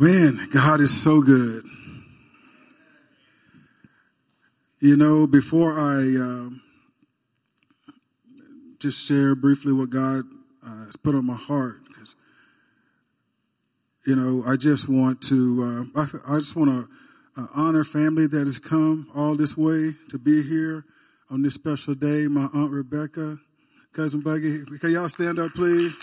Man, God is so good. You know, before I uh, just share briefly what God uh, has put on my heart, because you know, I just want to, uh, I, I, just want to uh, honor family that has come all this way to be here on this special day. My aunt Rebecca, cousin Buggy, can y'all stand up, please?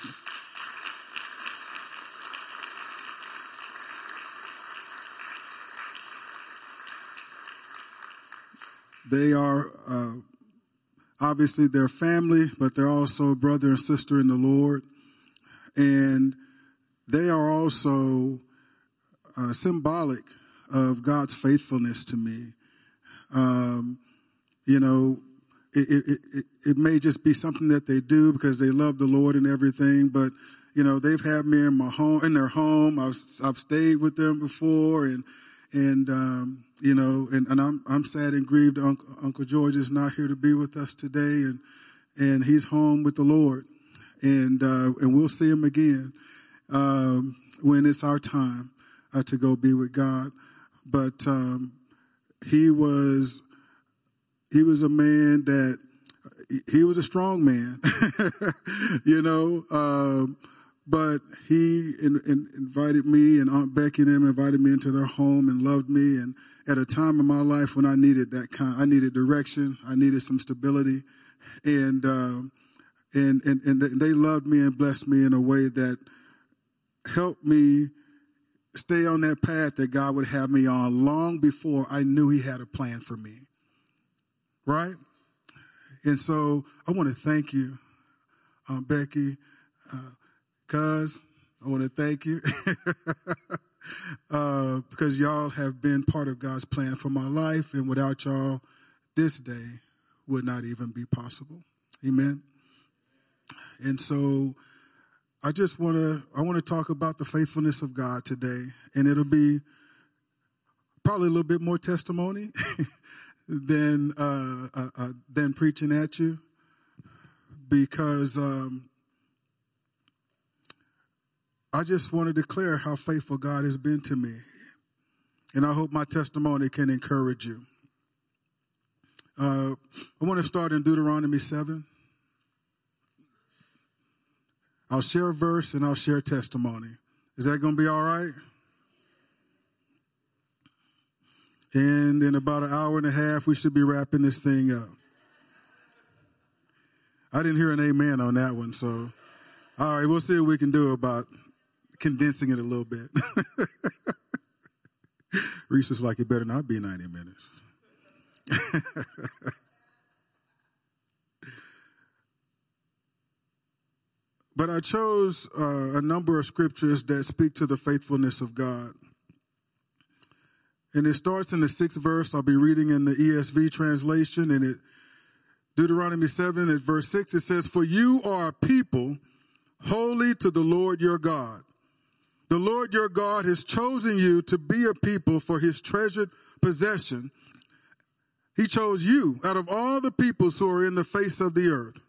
They are uh, obviously their family, but they're also brother and sister in the Lord, and they are also uh, symbolic of God's faithfulness to me. Um, you know, it, it, it, it, may just be something that they do because they love the Lord and everything, but you know, they've had me in my home, in their home. I've, I've stayed with them before and, and, um, you know, and, and I'm, I'm sad and grieved. Uncle, Uncle George is not here to be with us today and, and he's home with the Lord and, uh, and we'll see him again, um, when it's our time uh, to go be with God. But, um, he was, he was a man that, he was a strong man, you know, um, but he in, in, invited me and Aunt Becky and them invited me into their home and loved me. And at a time in my life when I needed that kind, I needed direction, I needed some stability, and um, and and and they loved me and blessed me in a way that helped me stay on that path that God would have me on long before I knew He had a plan for me. Right? And so I want to thank you, um, Becky. Uh, Cuz, I want to thank you uh, because y'all have been part of God's plan for my life, and without y'all, this day would not even be possible. Amen. And so, I just want to I want to talk about the faithfulness of God today, and it'll be probably a little bit more testimony than uh, uh, uh, than preaching at you, because um, I just want to declare how faithful God has been to me. And I hope my testimony can encourage you. Uh, I want to start in Deuteronomy 7. I'll share a verse and I'll share testimony. Is that going to be all right? And in about an hour and a half, we should be wrapping this thing up. I didn't hear an amen on that one, so all right, we'll see what we can do about condensing it a little bit. Reese was like, it better not be 90 minutes. but I chose uh, a number of scriptures that speak to the faithfulness of God. And it starts in the sixth verse. I'll be reading in the ESV translation, and it Deuteronomy 7 at verse 6, it says, For you are a people holy to the Lord your God. The Lord your God has chosen you to be a people for his treasured possession. He chose you out of all the peoples who are in the face of the earth.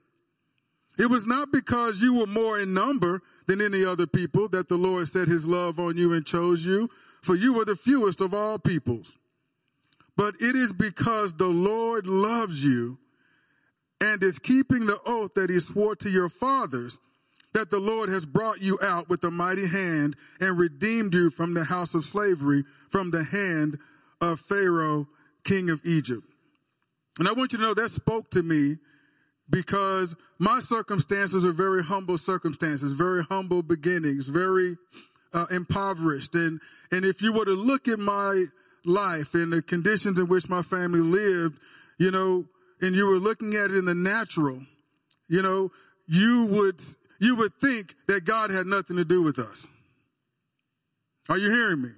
It was not because you were more in number than any other people that the Lord set his love on you and chose you, for you were the fewest of all peoples. But it is because the Lord loves you and is keeping the oath that he swore to your fathers that the Lord has brought you out with a mighty hand and redeemed you from the house of slavery, from the hand of Pharaoh, king of Egypt. And I want you to know that spoke to me because my circumstances are very humble circumstances, very humble beginnings, very uh, impoverished. And, and if you were to look at my life and the conditions in which my family lived, you know, and you were looking at it in the natural, you know, you would you would think that God had nothing to do with us. Are you hearing me?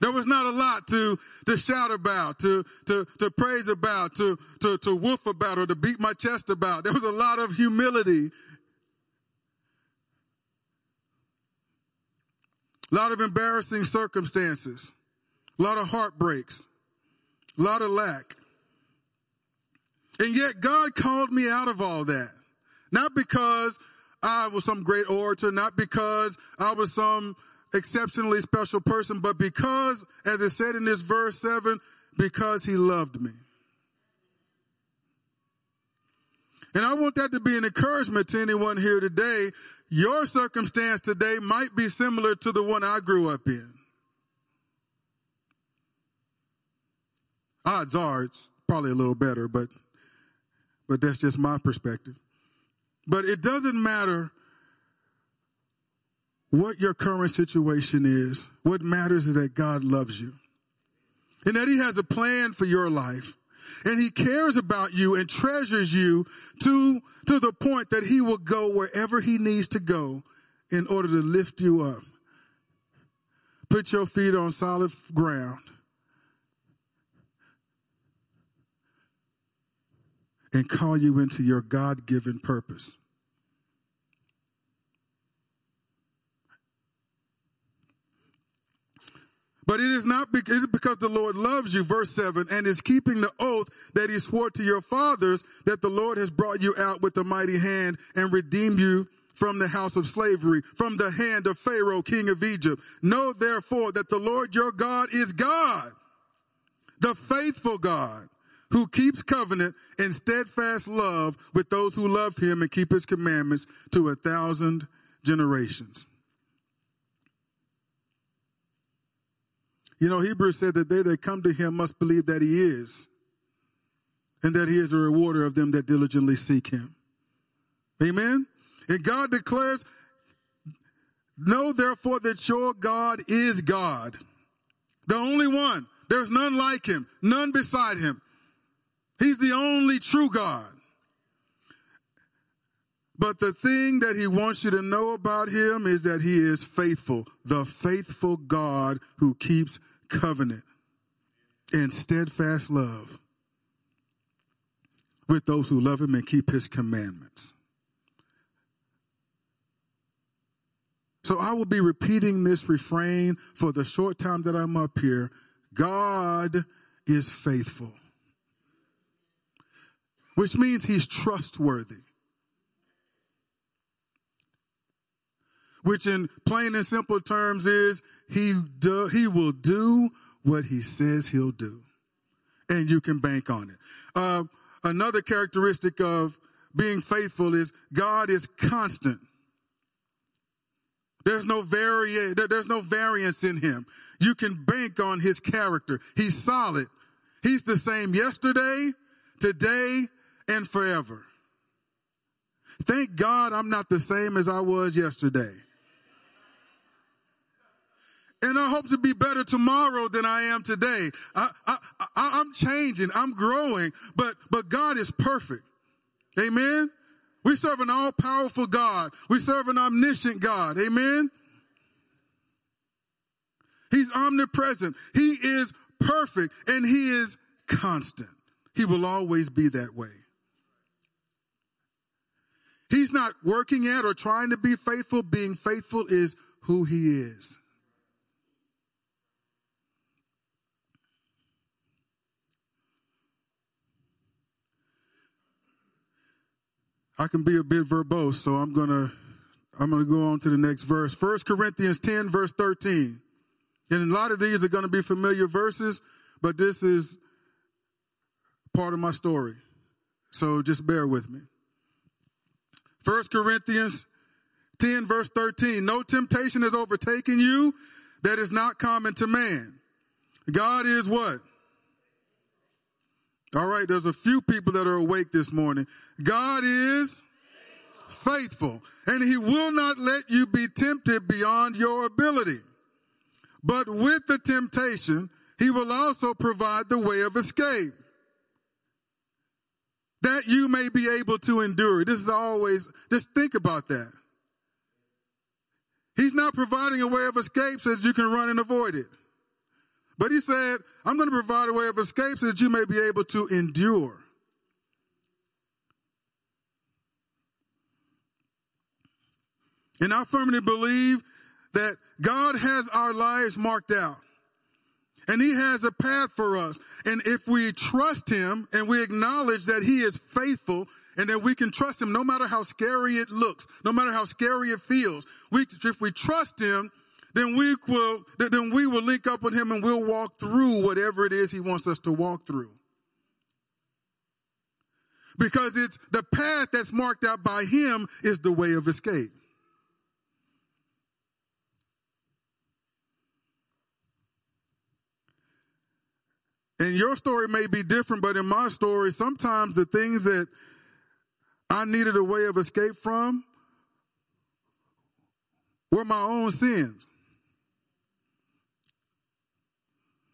There was not a lot to, to shout about, to, to, to praise about, to, to, to woof about, or to beat my chest about. There was a lot of humility. A lot of embarrassing circumstances. A lot of heartbreaks. A lot of lack. And yet God called me out of all that. Not because I was some great orator, not because I was some exceptionally special person, but because, as it said in this verse 7, because he loved me. And I want that to be an encouragement to anyone here today. Your circumstance today might be similar to the one I grew up in. Odds are it's probably a little better, but but that's just my perspective. But it doesn't matter what your current situation is. What matters is that God loves you and that he has a plan for your life and he cares about you and treasures you to, to the point that he will go wherever he needs to go in order to lift you up. Put your feet on solid ground. And call you into your God given purpose. But it is not because the Lord loves you, verse 7, and is keeping the oath that he swore to your fathers that the Lord has brought you out with a mighty hand and redeemed you from the house of slavery, from the hand of Pharaoh, king of Egypt. Know therefore that the Lord your God is God, the faithful God, who keeps covenant and steadfast love with those who love him and keep his commandments to a thousand generations. You know, Hebrews said that they that come to him must believe that he is, and that he is a rewarder of them that diligently seek him. Amen? And God declares, Know therefore that your God is God, the only one. There's none like him, none beside him. He's the only true God. But the thing that he wants you to know about him is that he is faithful, the faithful God who keeps covenant and steadfast love with those who love him and keep his commandments. So I will be repeating this refrain for the short time that I'm up here. God is faithful, which means he's trustworthy. Which in plain and simple terms is he do, he will do what he says he'll do. And you can bank on it. Uh, another characteristic of being faithful is God is constant. There's no vari- there's no variance in him. You can bank on his character. He's solid. He's the same yesterday, today, and forever. Thank God I'm not the same as I was yesterday. And I hope to be better tomorrow than I am today. I, I, I, am changing. I'm growing, but, but God is perfect. Amen. We serve an all powerful God. We serve an omniscient God. Amen. He's omnipresent. He is perfect and he is constant. He will always be that way. He's not working at or trying to be faithful. Being faithful is who he is. I can be a bit verbose, so I'm gonna I'm gonna go on to the next verse. First Corinthians 10, verse 13. And a lot of these are gonna be familiar verses, but this is part of my story. So just bear with me. First Corinthians 10, verse 13. No temptation has overtaken you that is not common to man. God is what? All right, there's a few people that are awake this morning. God is faithful, and he will not let you be tempted beyond your ability. But with the temptation, he will also provide the way of escape that you may be able to endure. This is always, just think about that. He's not providing a way of escape so that you can run and avoid it. But he said, I'm going to provide a way of escape so that you may be able to endure. And I firmly believe that God has our lives marked out. And he has a path for us. And if we trust him and we acknowledge that he is faithful and that we can trust him no matter how scary it looks, no matter how scary it feels. We, if we trust him, then we will, then we will link up with him and we'll walk through whatever it is he wants us to walk through. Because it's the path that's marked out by him is the way of escape. And your story may be different, but in my story, sometimes the things that I needed a way of escape from were my own sins.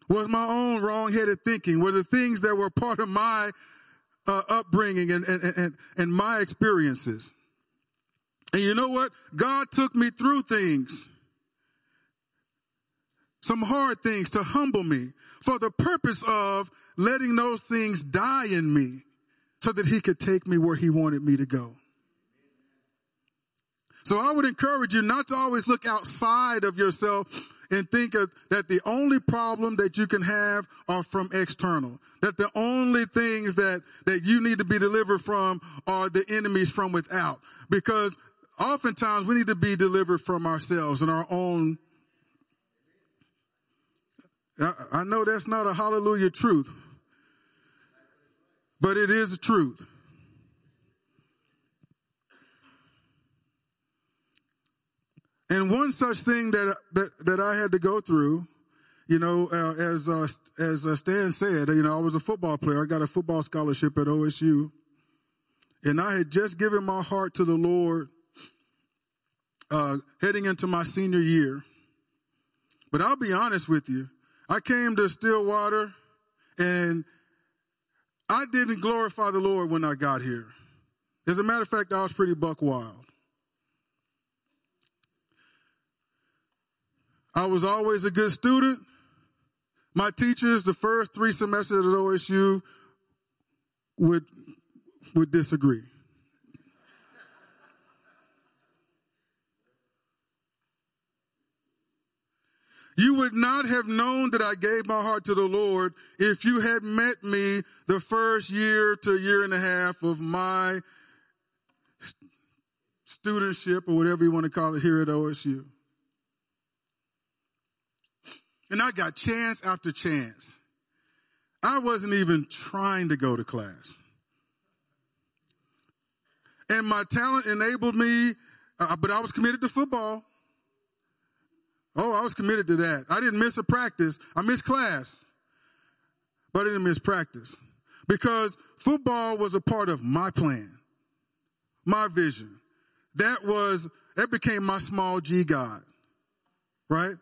Was my own wrong-headed thinking, were the things that were part of my uh, upbringing and, and, and, and my experiences. And you know what? God took me through things, some hard things to humble me for the purpose of letting those things die in me so that he could take me where he wanted me to go. So I would encourage you not to always look outside of yourself and think of, that the only problem that you can have are from external. That the only things that, that you need to be delivered from are the enemies from without. Because oftentimes we need to be delivered from ourselves and our own. I know that's not a hallelujah truth, but it is a truth. And one such thing that that, that I had to go through, you know, uh, as uh, as uh, Stan said, you know, I was a football player. I got a football scholarship at OSU, and I had just given my heart to the Lord, uh, heading into my senior year. But I'll be honest with you, I came to Stillwater, and I didn't glorify the Lord when I got here. As a matter of fact, I was pretty buck wild. I was always a good student. My teachers, the first three semesters at OSU, would, would disagree. You would not have known that I gave my heart to the Lord if you had met me the first year to a year and a half of my studentship or whatever you want to call it here at OSU. And I got chance after chance. I wasn't even trying to go to class. And my talent enabled me, uh, but I was committed to football. Oh, I was committed to that. I didn't miss a practice. I missed class, but I didn't miss practice because football was a part of my plan, my vision. That was, that became my small G God, right?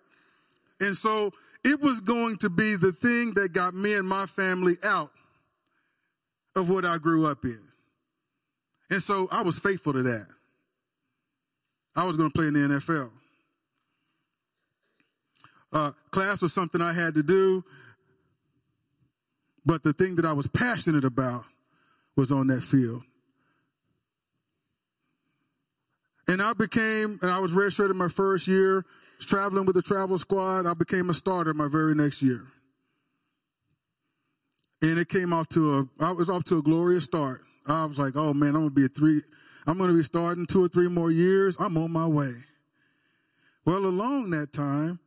And so it was going to be the thing that got me and my family out of what I grew up in. And so I was faithful to that. I was going to play in the NFL. Uh, class was something I had to do, but the thing that I was passionate about was on that field. And I became, and I was redshirted my first year traveling with the travel squad, I became a starter my very next year. And it came off to a, I was off to a glorious start. I was like, oh man, I'm to be a three, I'm to be starting two or three more years. I'm on my way. Well, along that time,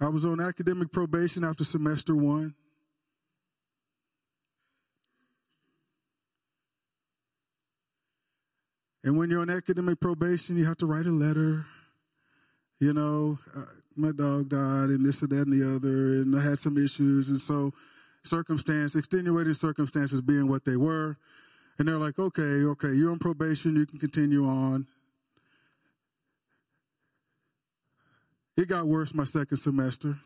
I was on academic probation after semester one. And when you're on academic probation, you have to write a letter you know, uh, my dog died and this and that and the other, and I had some issues. And so, circumstance, extenuating circumstances being what they were. And they're like, okay, okay, you're on probation, you can continue on. It got worse my second semester.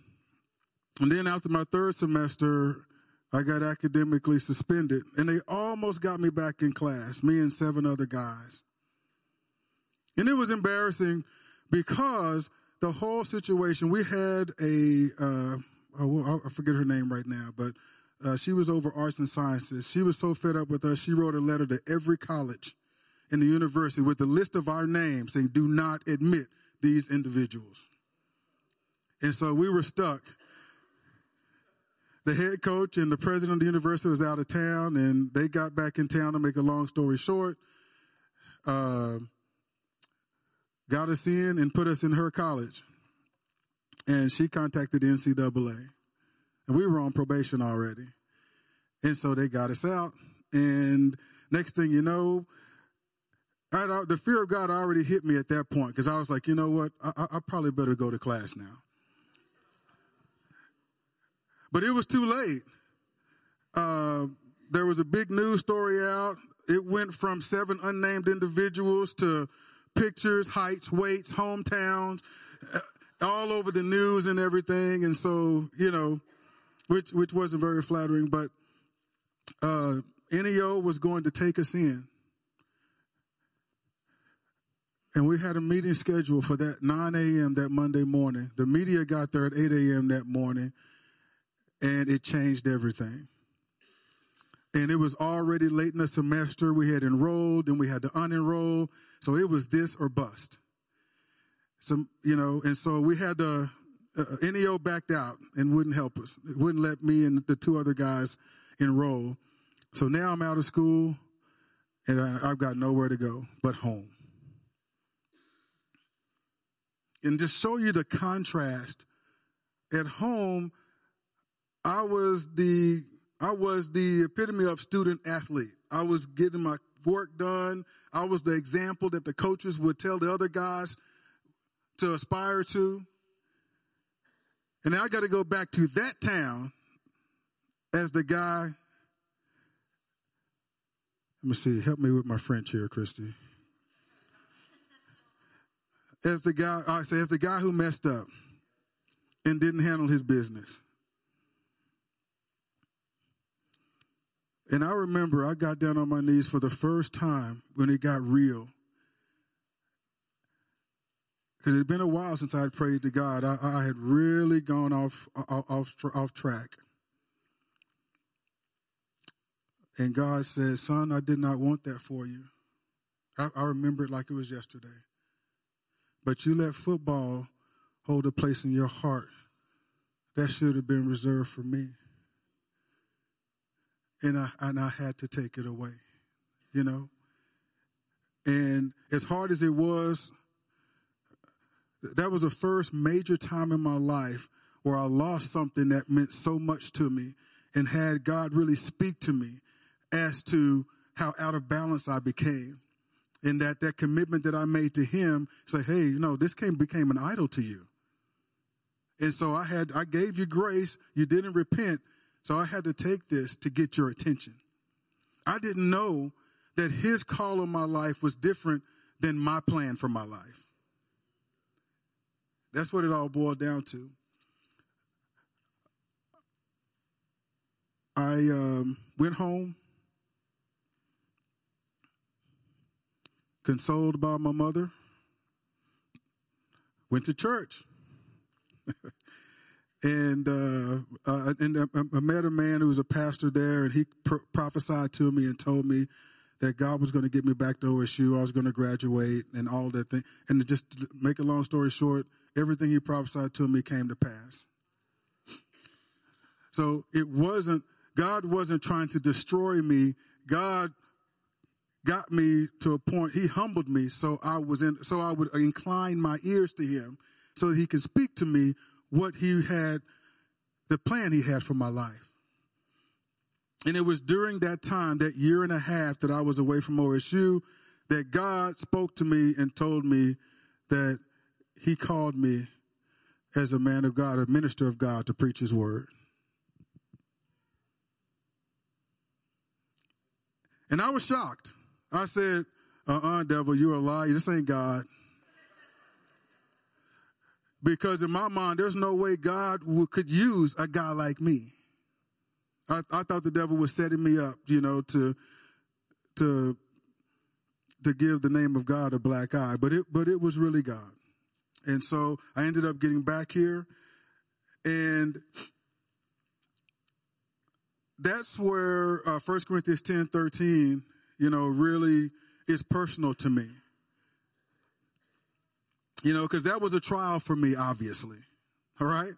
And then after my third semester, I got academically suspended. And they almost got me back in class, me and seven other guys. And it was embarrassing because the whole situation, we had a, uh, oh, I forget her name right now, but uh, she was over arts and sciences. She was so fed up with us, she wrote a letter to every college in the university with a list of our names saying, do not admit these individuals. And so we were stuck. The head coach and the president of the university was out of town, and they got back in town to make a long story short. uh, got us in and put us in her college. And she contacted the NCAA. And we were on probation already. And so they got us out. And next thing you know, I, the fear of God already hit me at that point because I was like, you know what? I, I probably better go to class now. But it was too late. Uh, there was a big news story out. It went from seven unnamed individuals to pictures, heights, weights, hometowns, uh, all over the news and everything. And so, you know, which which wasn't very flattering, but uh, NEO was going to take us in. And we had a meeting scheduled for that 9 a.m. that Monday morning. The media got there at 8 a.m. that morning, and it changed everything. And it was already late in the semester. We had enrolled and we had to unenroll. So it was this or bust. Some, you know, and so we had to, uh, NEO backed out and wouldn't help us. It wouldn't let me and the two other guys enroll. So now I'm out of school and I, I've got nowhere to go but home. And just show you the contrast. At home, I was the I was the epitome of student athlete. I was getting my work done. I was the example that the coaches would tell the other guys to aspire to. And now I got to go back to that town as the guy let me see. Help me with my French here, Christy. As the guy, I say, as the guy who messed up and didn't handle his business. And I remember I got down on my knees for the first time when it got real. Because it had been a while since I had prayed to God. I, I had really gone off, off, off, track. And God said, Son, I did not want that for you. I, I remember it like it was yesterday. But you let football hold a place in your heart that should have been reserved for me. And I, and I had to take it away, you know? And as hard as it was, that was the first major time in my life where I lost something that meant so much to me and had God really speak to me as to how out of balance I became. And that that commitment that I made to him, say, hey, you know, this came, became an idol to you. And so I had, I gave you grace. You didn't repent. So I had to take this to get your attention. I didn't know that his call on my life was different than my plan for my life. That's what it all boiled down to. I um, went home consoled by my mother, went to church. and uh, uh, and I met a man who was a pastor there, and he prophesied to me and told me that God was going to get me back to OSU. I was going to graduate and all that thing. And just to make a long story short, everything he prophesied to me came to pass. So it wasn't God wasn't trying to destroy me. God got me to a point, he humbled me so I was in, so I would incline my ears to him so that he could speak to me what he had, the plan he had for my life. And it was during that time, that year and a half that I was away from OSU, that God spoke to me and told me that he called me as a man of God, a minister of God to preach his word. And I was shocked. I said, uh-uh, devil, you're a liar. This ain't God. Because in my mind, there's no way God would, could use a guy like me. I, I thought the devil was setting me up, you know, to, to, to give the name of God a black eye, but it, but it was really God. And so I ended up getting back here and that's where uh, 1 Corinthians 10, 13 you know, really is personal to me. You know, because that was a trial for me, obviously. All right?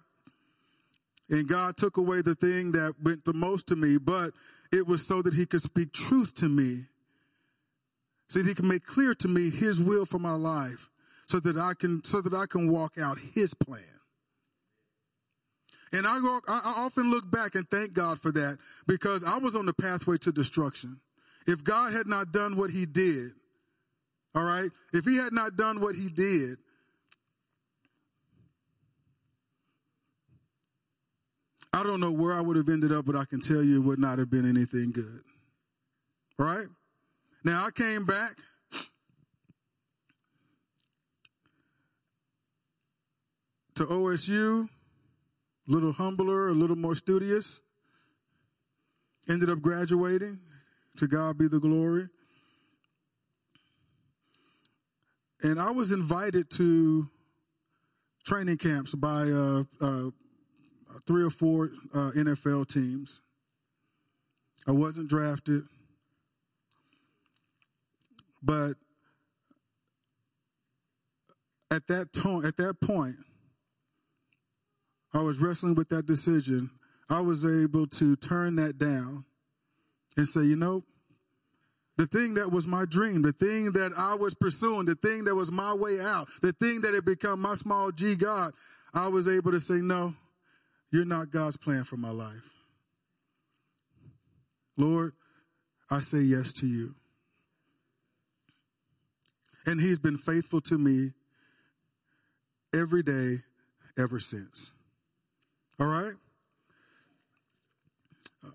And God took away the thing that went the most to me, but it was so that He could speak truth to me so that he can make clear to me his will for my life so that I can, so that I can walk out his plan. And I, go, I often look back and thank God for that because I was on the pathway to destruction. If God had not done what he did, all right, if he had not done what he did, I don't know where I would have ended up, but I can tell you it would not have been anything good. All right? Now I came back. To OSU, a little humbler, a little more studious. Ended up graduating. To God be the glory. And I was invited to training camps by uh, uh, three or four uh, NFL teams. I wasn't drafted, but at that at that point, I was wrestling with that decision. I was able to turn that down and say, you know, the thing that was my dream, the thing that I was pursuing, the thing that was my way out, the thing that had become my small G God, I was able to say, no, you're not God's plan for my life. Lord, I say yes to you. And he's been faithful to me every day ever since. All right?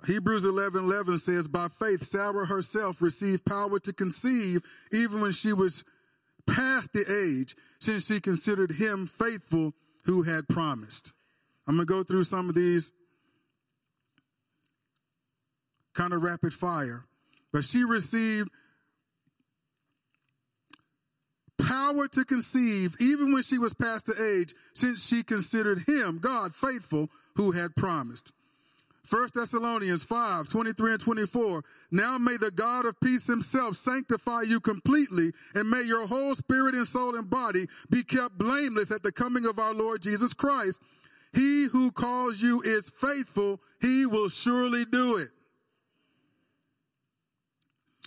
Hebrews 11 11 says, By faith, Sarah herself received power to conceive even when she was past the age, since she considered him faithful who had promised. I'm going to go through some of these kind of rapid fire. But she received power to conceive even when she was past the age, since she considered him, God, faithful, who had promised. 1 Thessalonians 5, 23 and 24. Now may the God of peace himself sanctify you completely and may your whole spirit and soul and body be kept blameless at the coming of our Lord Jesus Christ. He who calls you is faithful. He will surely do it.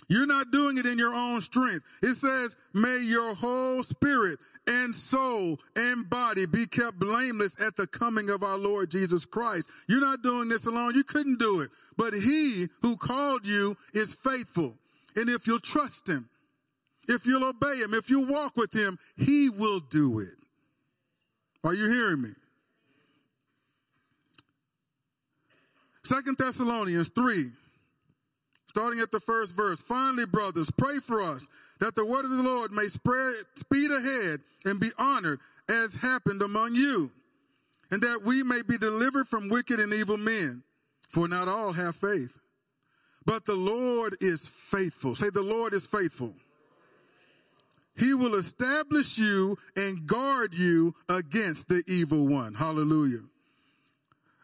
You're not doing it in your own strength. It says, may your whole spirit and soul and body be kept blameless at the coming of our Lord Jesus Christ. You're not doing this alone. You couldn't do it. But he who called you is faithful. And if you'll trust him, if you'll obey him, if you walk with him, he will do it. Are you hearing me? Second Thessalonians 3, starting at the first verse. Finally, brothers, pray for us that the word of the Lord may spread, speed ahead and be honored as happened among you, and that we may be delivered from wicked and evil men. For not all have faith. But the Lord is faithful. Say, the Lord is faithful. He will establish you and guard you against the evil one. Hallelujah.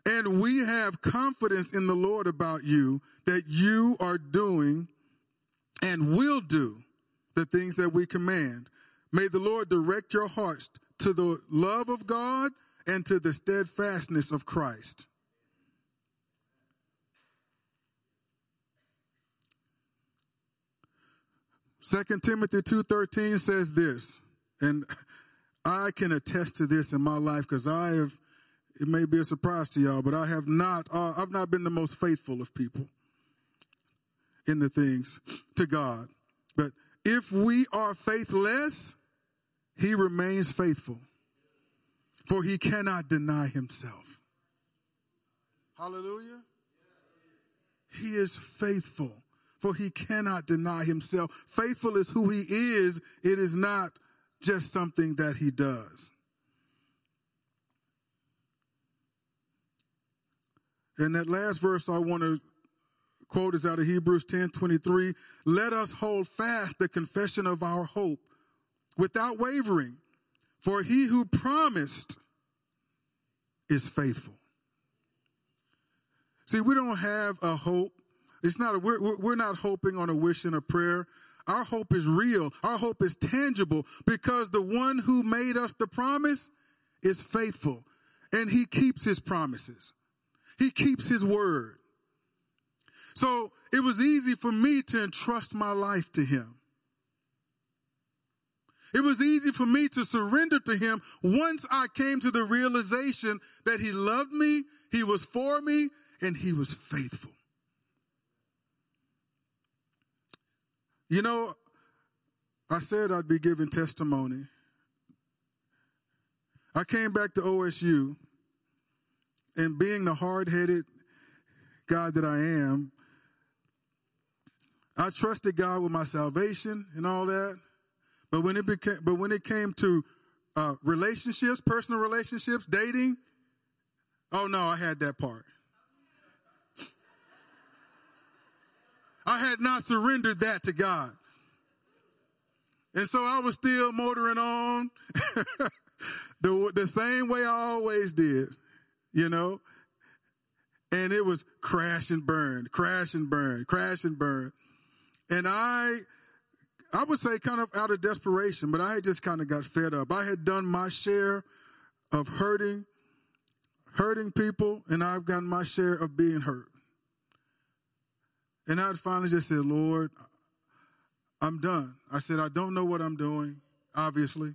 And we have confidence in the Lord about you that you are doing and will do the things that we command. May the Lord direct your hearts to the love of God and to the steadfastness of Christ. Second Timothy 2:13 says this, and I can attest to this in my life because I have it may be a surprise to y'all, but I have not, uh, I've not been the most faithful of people in the things to God. But if we are faithless, he remains faithful, for he cannot deny himself. Hallelujah. He is faithful, for he cannot deny himself. Faithful is who he is. It is not just something that he does. And that last verse I want to quote is out of Hebrews 10 23. Let us hold fast the confession of our hope without wavering, for he who promised is faithful. See, we don't have a hope. It's not a, we're, we're not hoping on a wish and a prayer. Our hope is real. Our hope is tangible because the one who made us the promise is faithful and he keeps his promises. He keeps his word. So it was easy for me to entrust my life to him. It was easy for me to surrender to him once I came to the realization that he loved me, he was for me, and he was faithful. You know, I said I'd be giving testimony. I came back to OSU, and being the hard headed God that I am, I trusted God with my salvation and all that. But when it became, but when it came to uh, relationships, personal relationships, dating, oh no, I had that part. I had not surrendered that to God. And so I was still motoring on the, the same way I always did, you know? And it was crash and burn, crash and burn, crash and burn. And I, I would say kind of out of desperation, but I had just kind of got fed up. I had done my share of hurting, hurting people, and I've gotten my share of being hurt. And I finally just said, Lord, I'm done. I said, I don't know what I'm doing, obviously.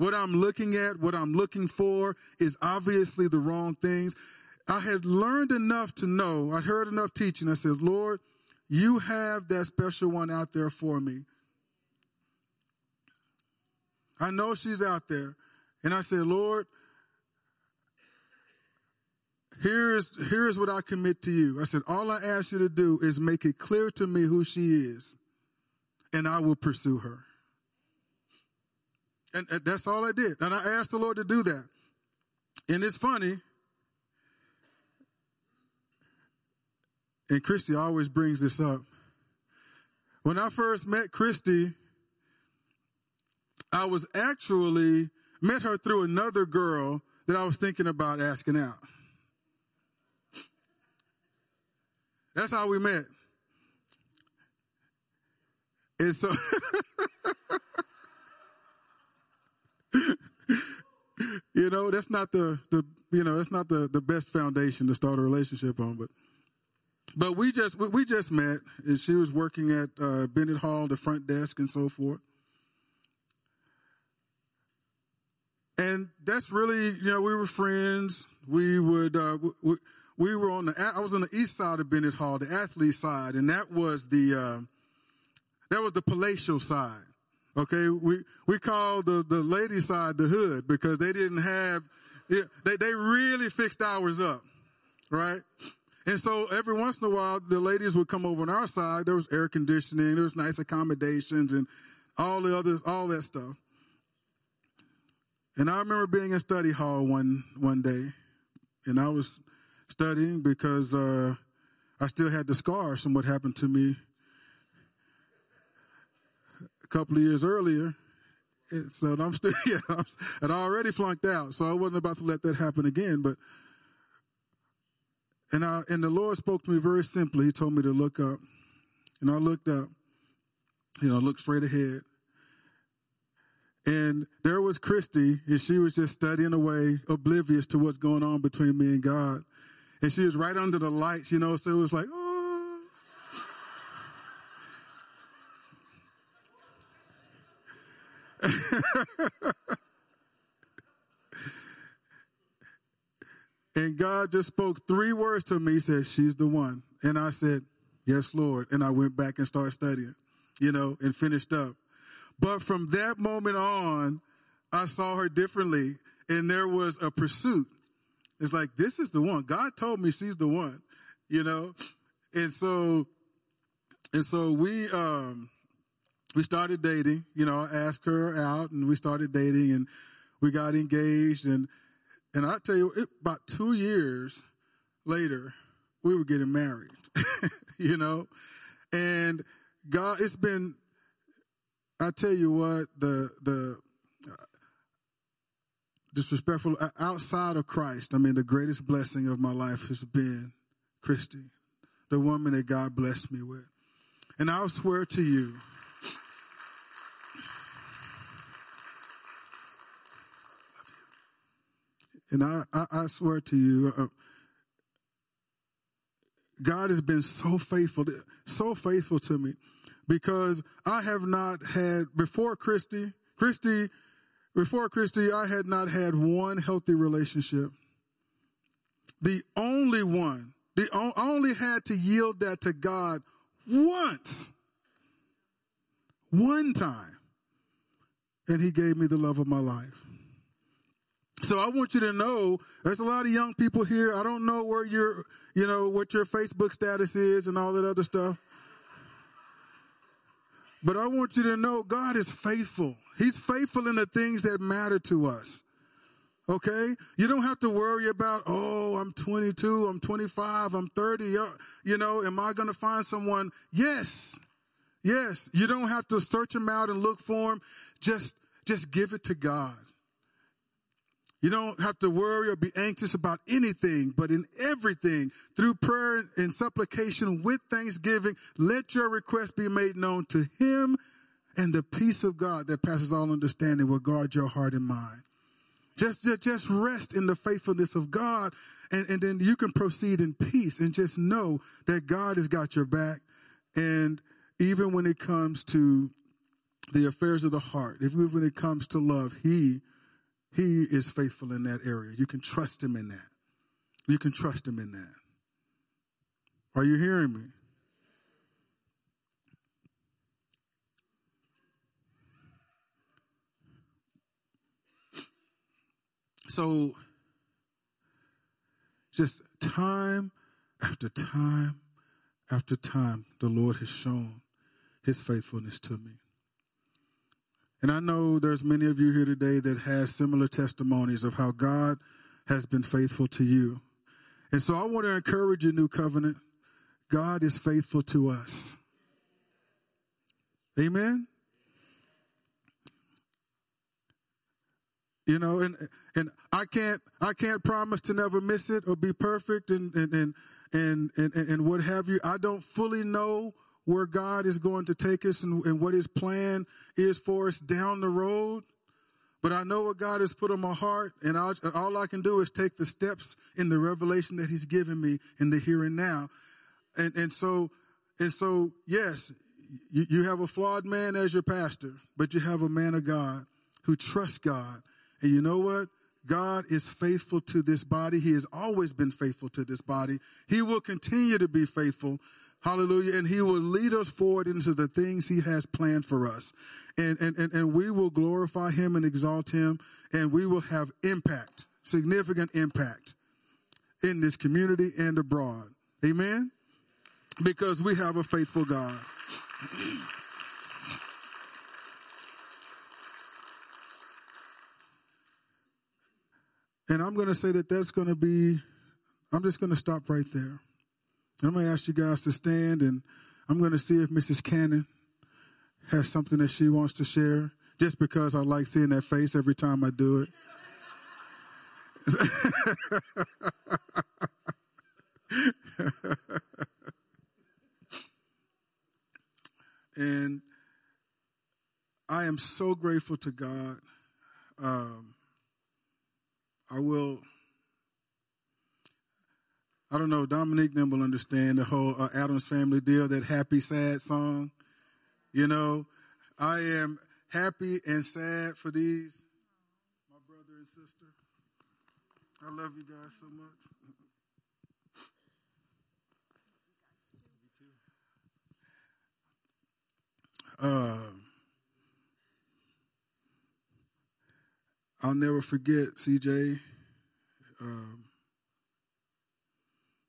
What I'm looking at, what I'm looking for is obviously the wrong things. I had learned enough to know, I heard enough teaching. I said, Lord, you have that special one out there for me. I know she's out there. And I said, Lord, here's, here's what I commit to you. I said, all I ask you to do is make it clear to me who she is, and I will pursue her. And, and that's all I did. And I asked the Lord to do that. And it's funny. And Christy always brings this up. When I first met Christy, I was actually met her through another girl that I was thinking about asking out. That's how we met. And so, you know, that's not the, the, you know, that's not the, the best foundation to start a relationship on, but, but we just, we just met and she was working at, uh, Bennett Hall, the front desk and so forth. And that's really, you know, we were friends. We would, uh, we, we were on the, I was on the east side of Bennett Hall, the athlete side, and that was the, uh, that was the palatial side. Okay. We, we called the, the lady side the hood because they didn't have, they, they really fixed ours up. Right. And so every once in a while, the ladies would come over on our side. There was air conditioning, there was nice accommodations and all the other, all that stuff. And I remember being in study hall one, one day and I was studying because uh, I still had the scars from what happened to me couple of years earlier. And so I'm still, yeah, I'm, I'd already flunked out, so I wasn't about to let that happen again. But and I and the Lord spoke to me very simply. He told me to look up, and I looked up. You know, looked straight ahead, and there was Christy, and she was just studying away, oblivious to what's going on between me and God and she was right under the lights, you know, so it was like. and God just spoke three words to me. He said, She's the one. And I said, Yes, Lord. And I went back and started studying, you know, and finished up. But from that moment on, I saw her differently. And there was a pursuit. It's like, this is the one. God told me she's the one, you know? And so, and so we, um, we started dating, you know, I asked her out and we started dating and we got engaged and, and I tell you, it, about two years later, we were getting married, you know, and God, it's been, I tell you what, the, the, uh, disrespectful uh, outside of Christ. I mean, the greatest blessing of my life has been Christy, the woman that God blessed me with. And I'll swear to you, and I, I, I swear to you, uh, God has been so faithful, so faithful to me because I have not had, before Christy, Christy, before Christy, I had not had one healthy relationship. The only one, the I only had to yield that to God once. One time. And he gave me the love of my life. So I want you to know there's a lot of young people here. I don't know where your, you know, what your Facebook status is and all that other stuff. But I want you to know God is faithful. He's faithful in the things that matter to us. Okay? You don't have to worry about, oh, I'm 22, I'm 25, I'm 30. Uh, you know, am I going to find someone? Yes. Yes. You don't have to search them out and look for them. Just, just give it to God. You don't have to worry or be anxious about anything, but in everything, through prayer and supplication with thanksgiving, let your request be made known to Him, and the peace of God that passes all understanding will guard your heart and mind. Just, just rest in the faithfulness of God, and, and then you can proceed in peace and just know that God has got your back. And even when it comes to the affairs of the heart, even when it comes to love, He he is faithful in that area. You can trust him in that. You can trust him in that. Are you hearing me? So, just time after time after time, the Lord has shown his faithfulness to me. And I know there's many of you here today that has similar testimonies of how God has been faithful to you. And so I want to encourage you, New Covenant. God is faithful to us. Amen. You know, and and I can't I can't promise to never miss it or be perfect and and and and and, and what have you. I don't fully know where God is going to take us and, and what his plan is for us down the road. But I know what God has put on my heart, and I'll, all I can do is take the steps in the revelation that He's given me in the here and now. And and so and so, yes, you, you have a flawed man as your pastor, but you have a man of God who trusts God. And you know what? God is faithful to this body. He has always been faithful to this body. He will continue to be faithful Hallelujah. And he will lead us forward into the things he has planned for us. And, and, and, and we will glorify him and exalt him and we will have impact, significant impact in this community and abroad. Amen. Because we have a faithful God. and I'm going to say that that's going to be, I'm just going to stop right there. I'm going to ask you guys to stand and I'm going to see if Mrs. Cannon has something that she wants to share just because I like seeing that face every time I do it. and I am so grateful to God. Um, I will I don't know, Dominique then will understand the whole uh, Addams Family deal, that happy, sad song. You know, I am happy and sad for these, my brother and sister. I love you guys so much. Um, I'll never forget CJ. Um,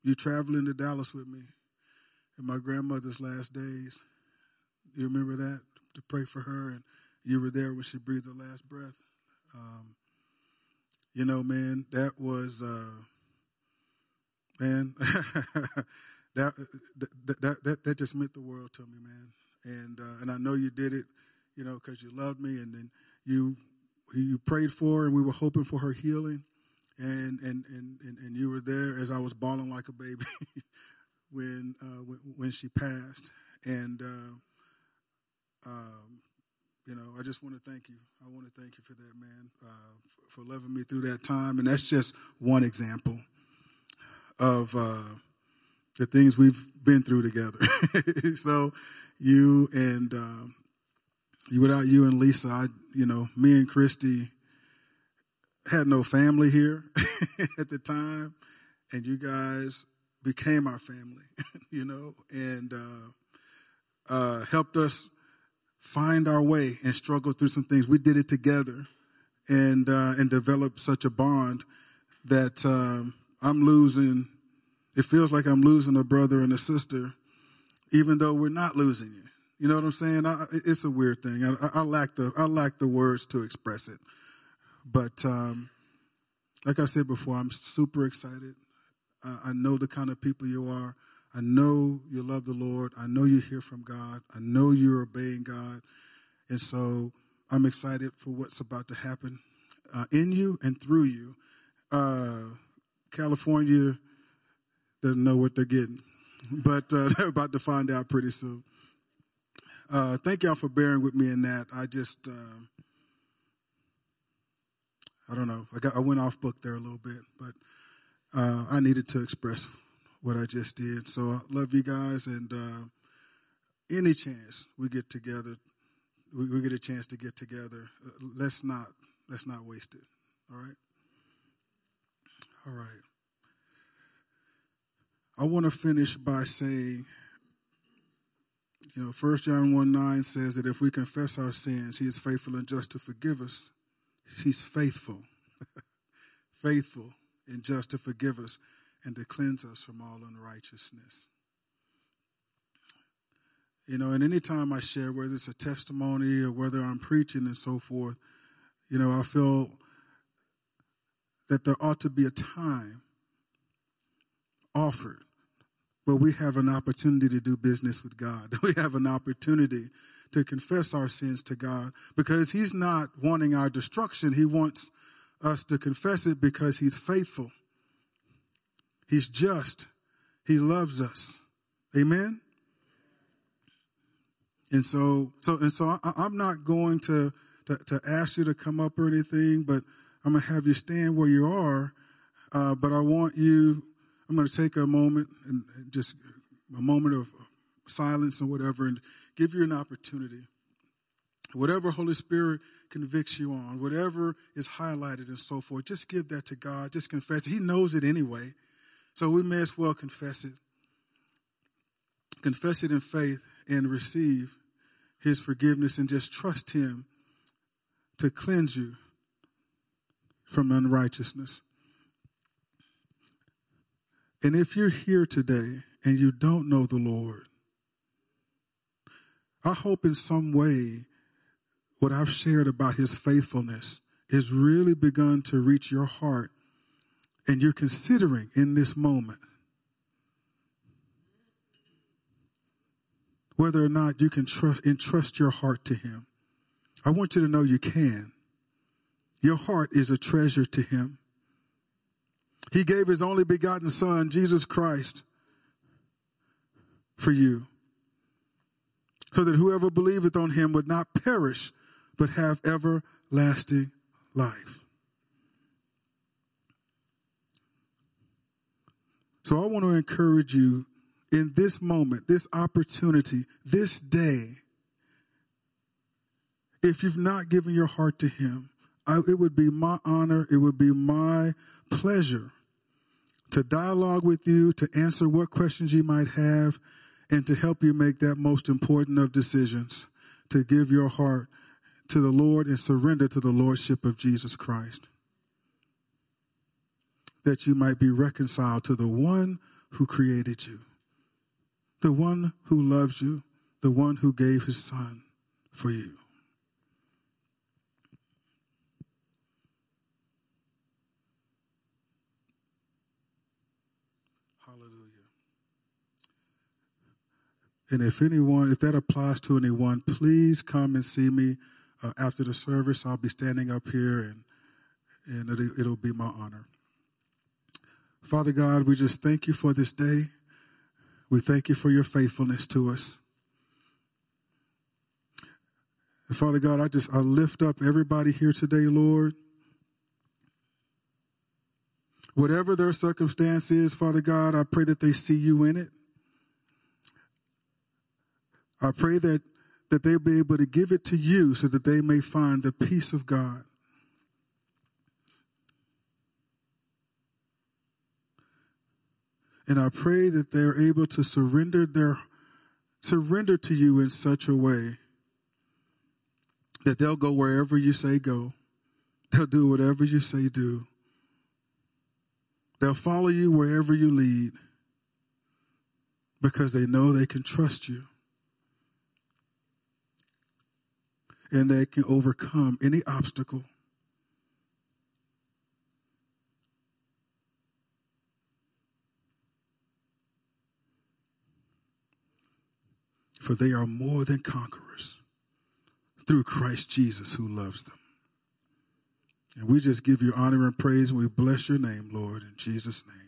you traveling to Dallas with me in my grandmother's last days. You remember that? To pray for her, and you were there when she breathed her last breath. Um, you know, man, that was, uh, man, that, that, that, that just meant the world to me, man. And, uh, and I know you did it, you know, because you loved me and then you, you prayed for her and we were hoping for her healing and and and and, and you were there as I was bawling like a baby when, uh, when, when she passed, and uh, um, you know I just want to thank you. I want to thank you for that, man, uh, for, for, loving me through that time, and that's just one example of uh, the things we've been through together. so you and um, without you and Lisa, I, you know, me and Christy had no family here at the time, and you guys became our family, you know, and uh, uh, helped us find our way and struggle through some things. We did it together, and uh, and developed such a bond that um, I'm losing. It feels like I'm losing a brother and a sister, even though we're not losing it. You know what I'm saying? I, it's a weird thing. I, I, lack the I lack the words to express it. But um, like I said before, I'm super excited. Uh, I know the kind of people you are. I know you love the Lord. I know you hear from God. I know you're obeying God. And so I'm excited for what's about to happen uh, in you and through you. Uh, California doesn't know what they're getting, but uh, they're about to find out pretty soon. Uh, thank y'all for bearing with me in that. I just, um, I don't know. I got I went off book there a little bit, but uh, I needed to express what I just did. So I love you guys, and uh, any chance we get together, we, we, get a chance to get together. Uh, let's not let's not waste it. All right. All right. I want to finish by saying, you know, First John 1 9 says that if we confess our sins, he is faithful and just to forgive us He's faithful, faithful and just to forgive us and to cleanse us from all unrighteousness. You know, and anytime I share, whether it's a testimony or whether I'm preaching and so forth, you know, I feel that there ought to be a time offered where we have an opportunity to do business with God. We have an opportunity to confess our sins to God because He's not wanting our destruction. He wants us to confess it because He's faithful. He's just. He loves us. Amen. And so, so, and so I, am not going to, to, to, ask you to come up or anything, but I'm going to have you stand where you are. Uh, but I want you, I'm going to take a moment and just a moment of silence and whatever and give you an opportunity. Whatever Holy Spirit convicts you on, whatever is highlighted and so forth, just give that to God. Just confess it. He knows it anyway. So we may as well confess it. Confess it in faith and receive his forgiveness and just trust him to cleanse you from unrighteousness. And if you're here today and you don't know the Lord, I hope in some way what I've shared about his faithfulness has really begun to reach your heart and you're considering in this moment whether or not you can trust, entrust your heart to him. I want you to know you can. Your heart is a treasure to him. He gave his only begotten son, Jesus Christ, for you so that whoever believeth on him would not perish, but have everlasting life. So I want to encourage you in this moment, this opportunity, this day. If you've not given your heart to him, I, it would be my honor, it would be my pleasure to dialogue with you, to answer what questions you might have, and to help you make that most important of decisions to give your heart to the Lord and surrender to the Lordship of Jesus Christ. That you might be reconciled to the one who created you, the one who loves you, the one who gave his son for you. And if anyone, if that applies to anyone, please come and see me uh, after the service. I'll be standing up here and, and it'll, it'll be my honor. Father God, we just thank you for this day. We thank you for your faithfulness to us. And Father God, I just I lift up everybody here today, Lord. Whatever their circumstance is, Father God, I pray that they see you in it. I pray that that they'll be able to give it to you so that they may find the peace of God. And I pray that they're able to surrender their surrender to you in such a way that they'll go wherever you say go. They'll do whatever you say do. They'll follow you wherever you lead because they know they can trust you. And they can overcome any obstacle. For they are more than conquerors through Christ Jesus who loves them. And we just give you honor and praise and we bless your name, Lord, in Jesus' name.